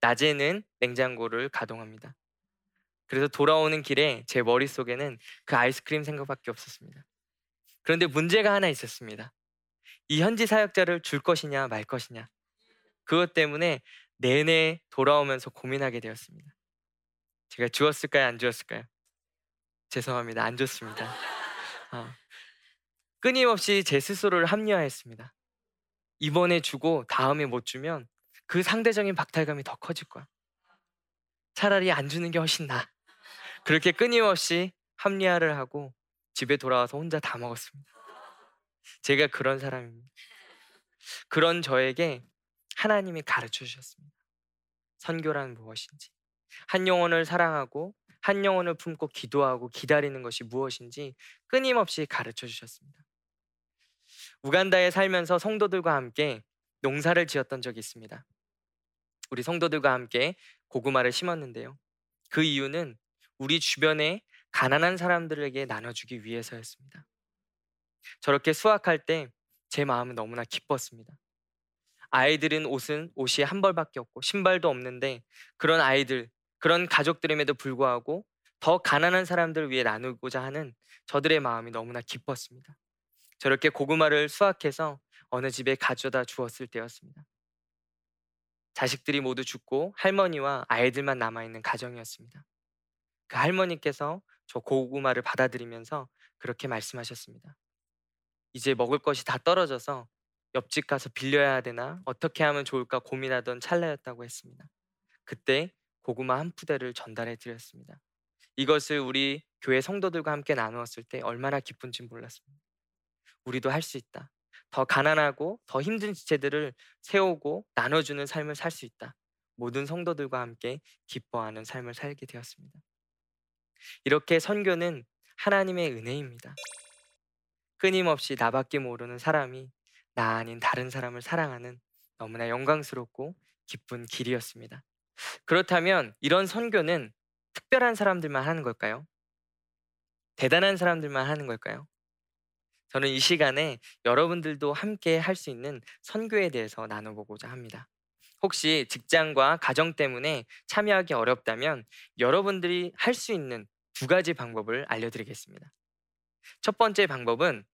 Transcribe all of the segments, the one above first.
낮에는 냉장고를 가동합니다. 그래서 돌아오는 길에 제 머릿속에는 그 아이스크림 생각밖에 없었습니다. 그런데 문제가 하나 있었습니다. 이 현지 사역자를 줄 것이냐 말 것이냐. 그것 때문에 내내 돌아오면서 고민하게 되었습니다. 제가 주었을까요? 안 주었을까요? 죄송합니다. 안 줬습니다. 어. 끊임없이 제 스스로를 합리화했습니다. 이번에 주고 다음에 못 주면 그 상대적인 박탈감이 더 커질 거야. 차라리 안 주는 게 훨씬 나아. 그렇게 끊임없이 합리화를 하고 집에 돌아와서 혼자 다 먹었습니다. 제가 그런 사람입니다. 그런 저에게 하나님이 가르쳐 주셨습니다. 선교란 무엇인지, 한 영혼을 사랑하고 한 영혼을 품고 기도하고 기다리는 것이 무엇인지 끊임없이 가르쳐 주셨습니다. 우간다에 살면서 성도들과 함께 농사를 지었던 적이 있습니다. 우리 성도들과 함께 고구마를 심었는데요. 그 이유는 우리 주변에 가난한 사람들에게 나눠주기 위해서였습니다. 저렇게 수확할 때 제 마음은 너무나 기뻤습니다. 아이들은 옷은 옷이 한 벌밖에 없고 신발도 없는데 그런 아이들, 그런 가족들임에도 불구하고 더 가난한 사람들을 위해 나누고자 하는 저들의 마음이 너무나 기뻤습니다. 저렇게 고구마를 수확해서 어느 집에 가져다 주었을 때였습니다. 자식들이 모두 죽고 할머니와 아이들만 남아있는 가정이었습니다. 그 할머니께서 저 고구마를 받아들이면서 그렇게 말씀하셨습니다. 이제 먹을 것이 다 떨어져서 옆집 가서 빌려야 되나 어떻게 하면 좋을까 고민하던 찰나였다고 했습니다. 그때 고구마 한 푸대를 전달해 드렸습니다. 이것을 우리 교회 성도들과 함께 나누었을 때 얼마나 기쁜지 몰랐습니다. 우리도 할 수 있다. 더 가난하고 더 힘든 지체들을 세우고 나눠주는 삶을 살 수 있다. 모든 성도들과 함께 기뻐하는 삶을 살게 되었습니다. 이렇게 선교는 하나님의 은혜입니다. 끊임없이 나밖에 모르는 사람이 나 아닌 다른 사람을 사랑하는 너무나 영광스럽고 기쁜 길이었습니다. 그렇다면 이런 선교는 특별한 사람들만 하는 걸까요? 대단한 사람들만 하는 걸까요? 저는 이 시간에 여러분들도 함께 할 수 있는 선교에 대해서 나눠보고자 합니다. 혹시 직장과 가정 때문에 참여하기 어렵다면 여러분들이 할 수 있는 두 가지 방법을 알려드리겠습니다. 첫 번째 방법은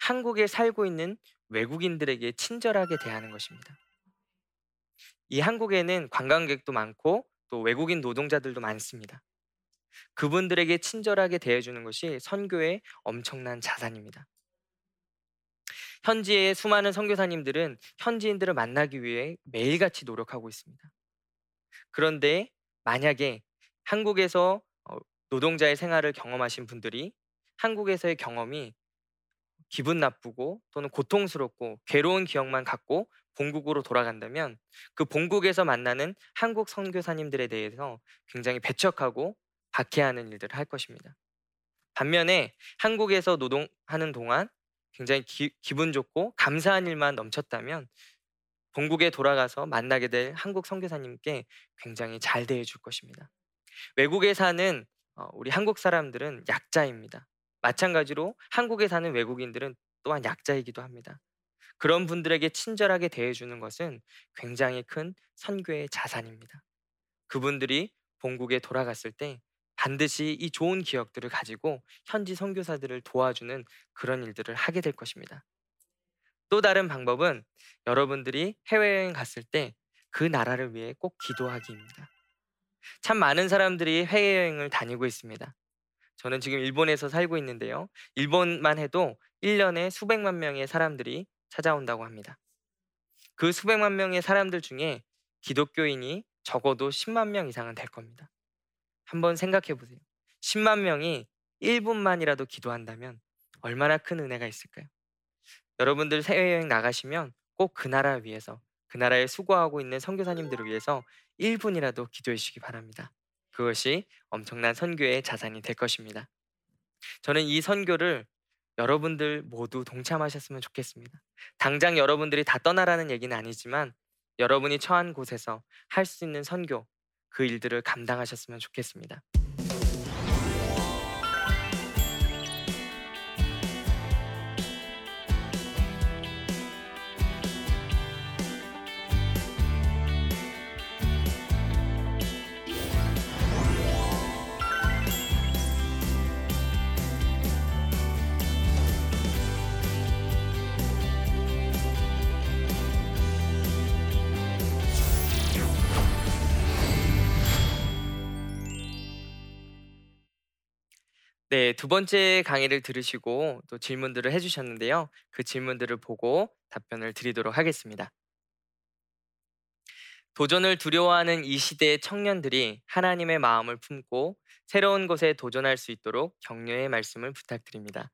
한국에 살고 있는 외국인들에게 친절하게 대하는 것입니다. 이 한국에는 관광객도 많고 또 외국인 노동자들도 많습니다. 그분들에게 친절하게 대해주는 것이 선교의 엄청난 자산입니다. 현지의 수많은 선교사님들은 현지인들을 만나기 위해 매일같이 노력하고 있습니다. 그런데 만약에 한국에서 어, 노동자의 생활을 경험하신 분들이 한국에서의 경험이 기분 나쁘고 또는 고통스럽고 괴로운 기억만 갖고 본국으로 돌아간다면 그 본국에서 만나는 한국 선교사님들에 대해서 굉장히 배척하고 박해하는 일들을 할 것입니다. 반면에 한국에서 노동하는 동안 굉장히 기, 분 좋고 감사한 일만 넘쳤다면 본국에 돌아가서 만나게 될 한국 선교사님께 굉장히 잘 대해 줄 것입니다. 외국에 사는 어, 우리 한국 사람들은 약자입니다. 마찬가지로 한국에 사는 외국인들은 또한 약자이기도 합니다. 그런 분들에게 친절하게 대해주는 것은 굉장히 큰 선교의 자산입니다. 그분들이 본국에 돌아갔을 때 반드시 이 좋은 기억들을 가지고 현지 선교사들을 도와주는 그런 일들을 하게 될 것입니다. 또 다른 방법은 여러분들이 해외여행 갔을 때 그 나라를 위해 꼭 기도하기입니다. 참 많은 사람들이 해외여행을 다니고 있습니다. 저는 지금 일본에서 살고 있는데요. 일본만 해도 1년에 수백만 명의 사람들이 찾아온다고 합니다. 그 수백만 명의 사람들 중에 기독교인이 적어도 10만 명 이상은 될 겁니다. 한번 생각해 보세요. 10만 명이 1분만이라도 기도한다면 얼마나 큰 은혜가 있을까요? 여러분들 해외여행 나가시면 꼭 그 나라 위해서 그 나라에 수고하고 있는 선교사님들을 위해서 1분이라도 기도해 주시기 바랍니다. 그것이 엄청난 선교의 자산이 될 것입니다. 저는 이 선교를 여러분들 모두 동참하셨으면 좋겠습니다. 당장 여러분들이 다 떠나라는 얘기는 아니지만 여러분이 처한 곳에서 할 수 있는 선교, 그 일들을 감당하셨으면 좋겠습니다. 네, 두 번째 강의를 들으시고 또 질문들을 해주셨는데요. 그 질문들을 보고 답변을 드리도록 하겠습니다. 도전을 두려워하는 이 시대의 청년들이 하나님의 마음을 품고 새로운 것에 도전할 수 있도록 격려의 말씀을 부탁드립니다.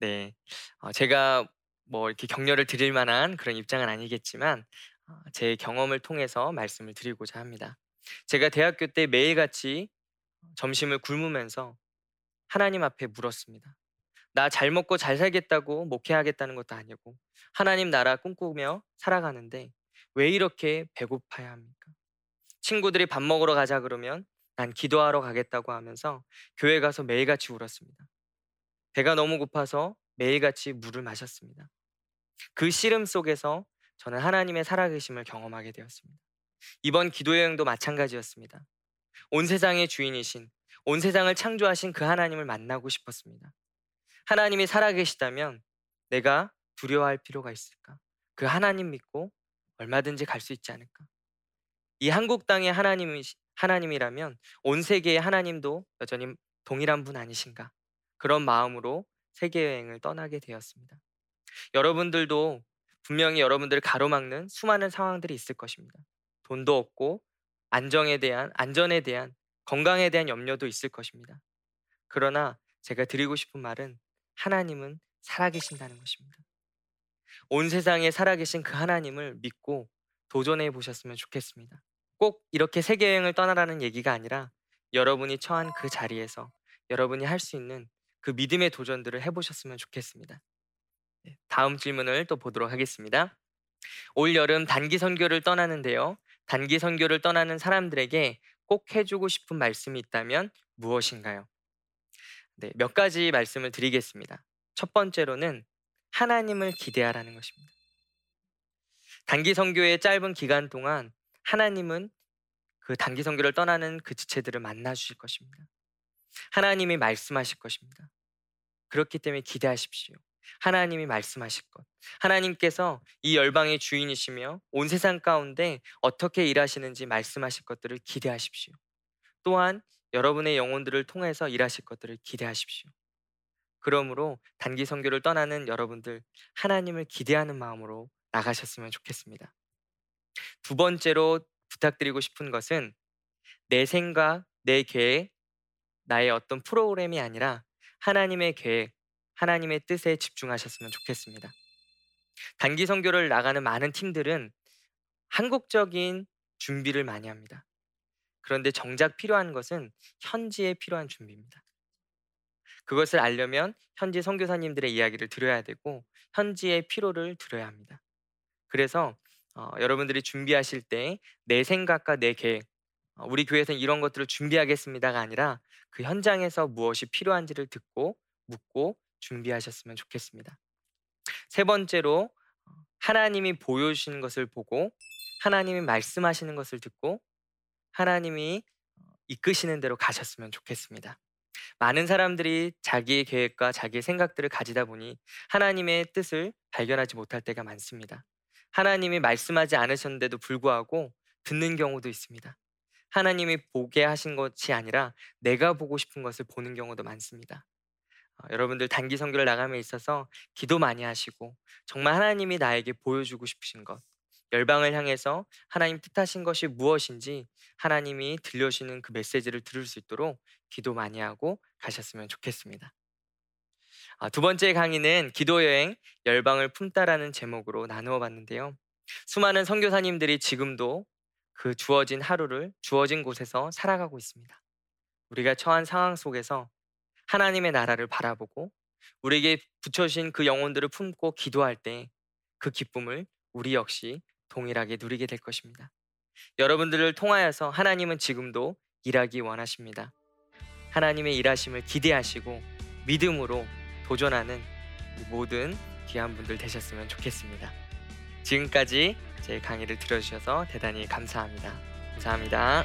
네, 어, 제가 뭐 이렇게 격려를 드릴 만한 그런 입장은 아니겠지만 어, 제 경험을 통해서 말씀을 드리고자 합니다. 제가 대학교 때 매일같이 점심을 굶으면서 하나님 앞에 물었습니다. 나 잘 먹고 잘 살겠다고 목회하겠다는 것도 아니고 하나님 나라 꿈꾸며 살아가는데 왜 이렇게 배고파야 합니까? 친구들이 밥 먹으러 가자 그러면 난 기도하러 가겠다고 하면서 교회 가서 매일같이 울었습니다. 배가 너무 고파서 매일같이 물을 마셨습니다. 그 씨름 속에서 저는 하나님의 살아계심을 경험하게 되었습니다. 이번 기도 여행도 마찬가지였습니다. 온 세상의 주인이신, 온 세상을 창조하신 그 하나님을 만나고 싶었습니다. 하나님이 살아계시다면 내가 두려워할 필요가 있을까? 그 하나님 믿고 얼마든지 갈 수 있지 않을까? 이 한국 땅의 하나님이 하나님이라면 온 세계의 하나님도 여전히 동일한 분 아니신가? 그런 마음으로 세계 여행을 떠나게 되었습니다. 여러분들도 분명히 여러분들을 가로막는 수많은 상황들이 있을 것입니다. 돈도 없고 안정에 대한 안전에 대한 건강에 대한 염려도 있을 것입니다. 그러나 제가 드리고 싶은 말은 하나님은 살아계신다는 것입니다. 온 세상에 살아계신 그 하나님을 믿고 도전해 보셨으면 좋겠습니다. 꼭 이렇게 세계 여행을 떠나라는 얘기가 아니라 여러분이 처한 그 자리에서 여러분이 할 수 있는 그 믿음의 도전들을 해보셨으면 좋겠습니다. 네, 다음 질문을 또 보도록 하겠습니다. 올 여름 단기 선교를 떠나는데요. 단기 선교를 떠나는 사람들에게 꼭 해주고 싶은 말씀이 있다면 무엇인가요? 네, 몇 가지 말씀을 드리겠습니다. 첫 번째로는 하나님을 기대하라는 것입니다. 단기 선교의 짧은 기간 동안 하나님은 그 단기 선교를 떠나는 그 지체들을 만나 주실 것입니다. 하나님이 말씀하실 것입니다. 그렇기 때문에 기대하십시오. 하나님이 말씀하실 것. 하나님께서 이 열방의 주인이시며 온 세상 가운데 어떻게 일하시는지 말씀하실 것들을 기대하십시오. 또한 여러분의 영혼들을 통해서 일하실 것들을 기대하십시오. 그러므로 단기 선교를 떠나는 여러분들 하나님을 기대하는 마음으로 나가셨으면 좋겠습니다. 두 번째로 부탁드리고 싶은 것은 내 생각, 내 계획, 나의 어떤 프로그램이 아니라 하나님의 계획, 하나님의 뜻에 집중하셨으면 좋겠습니다. 단기 선교를 나가는 많은 팀들은 한국적인 준비를 많이 합니다. 그런데 정작 필요한 것은 현지에 필요한 준비입니다. 그것을 알려면 현지 선교사님들의 이야기를 들어야 되고 현지의 피로를 들어야 합니다. 그래서 어, 여러분들이 준비하실 때 내 생각과 내 계획, 어, 우리 교회에서는 이런 것들을 준비하겠습니다가 아니라 그 현장에서 무엇이 필요한지를 듣고 묻고 준비하셨으면 좋겠습니다. 세 번째로 어, 하나님이 보여주시는 것을 보고 하나님이 말씀하시는 것을 듣고 하나님이 어, 이끄시는 대로 가셨으면 좋겠습니다. 많은 사람들이 자기의 계획과 자기의 생각들을 가지다 보니 하나님의 뜻을 발견하지 못할 때가 많습니다. 하나님이 말씀하지 않으셨는데도 불구하고 듣는 경우도 있습니다. 하나님이 보게 하신 것이 아니라 내가 보고 싶은 것을 보는 경우도 많습니다. 어, 여러분들 단기 선교를 나감에 있어서 기도 많이 하시고 정말 하나님이 나에게 보여주고 싶으신 것, 열방을 향해서 하나님 뜻하신 것이 무엇인지 하나님이 들려주시는 그 메시지를 들을 수 있도록 기도 많이 하고 가셨으면 좋겠습니다. 아, 두 번째 강의는 기도 여행 열방을 품다라는 제목으로 나누어 봤는데요. 수많은 선교사님들이 지금도 그 주어진 하루를 주어진 곳에서 살아가고 있습니다. 우리가 처한 상황 속에서 하나님의 나라를 바라보고 우리에게 붙여주신 그 영혼들을 품고 기도할 때 그 기쁨을 우리 역시 동일하게 누리게 될 것입니다. 여러분들을 통하여서 하나님은 지금도 일하기 원하십니다. 하나님의 일하심을 기대하시고 믿음으로 도전하는 모든 귀한 분들 되셨으면 좋겠습니다. 지금까지 제 강의를 들어주셔서 대단히 감사합니다. 감사합니다.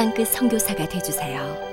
땅끝 선교사가 되주세요.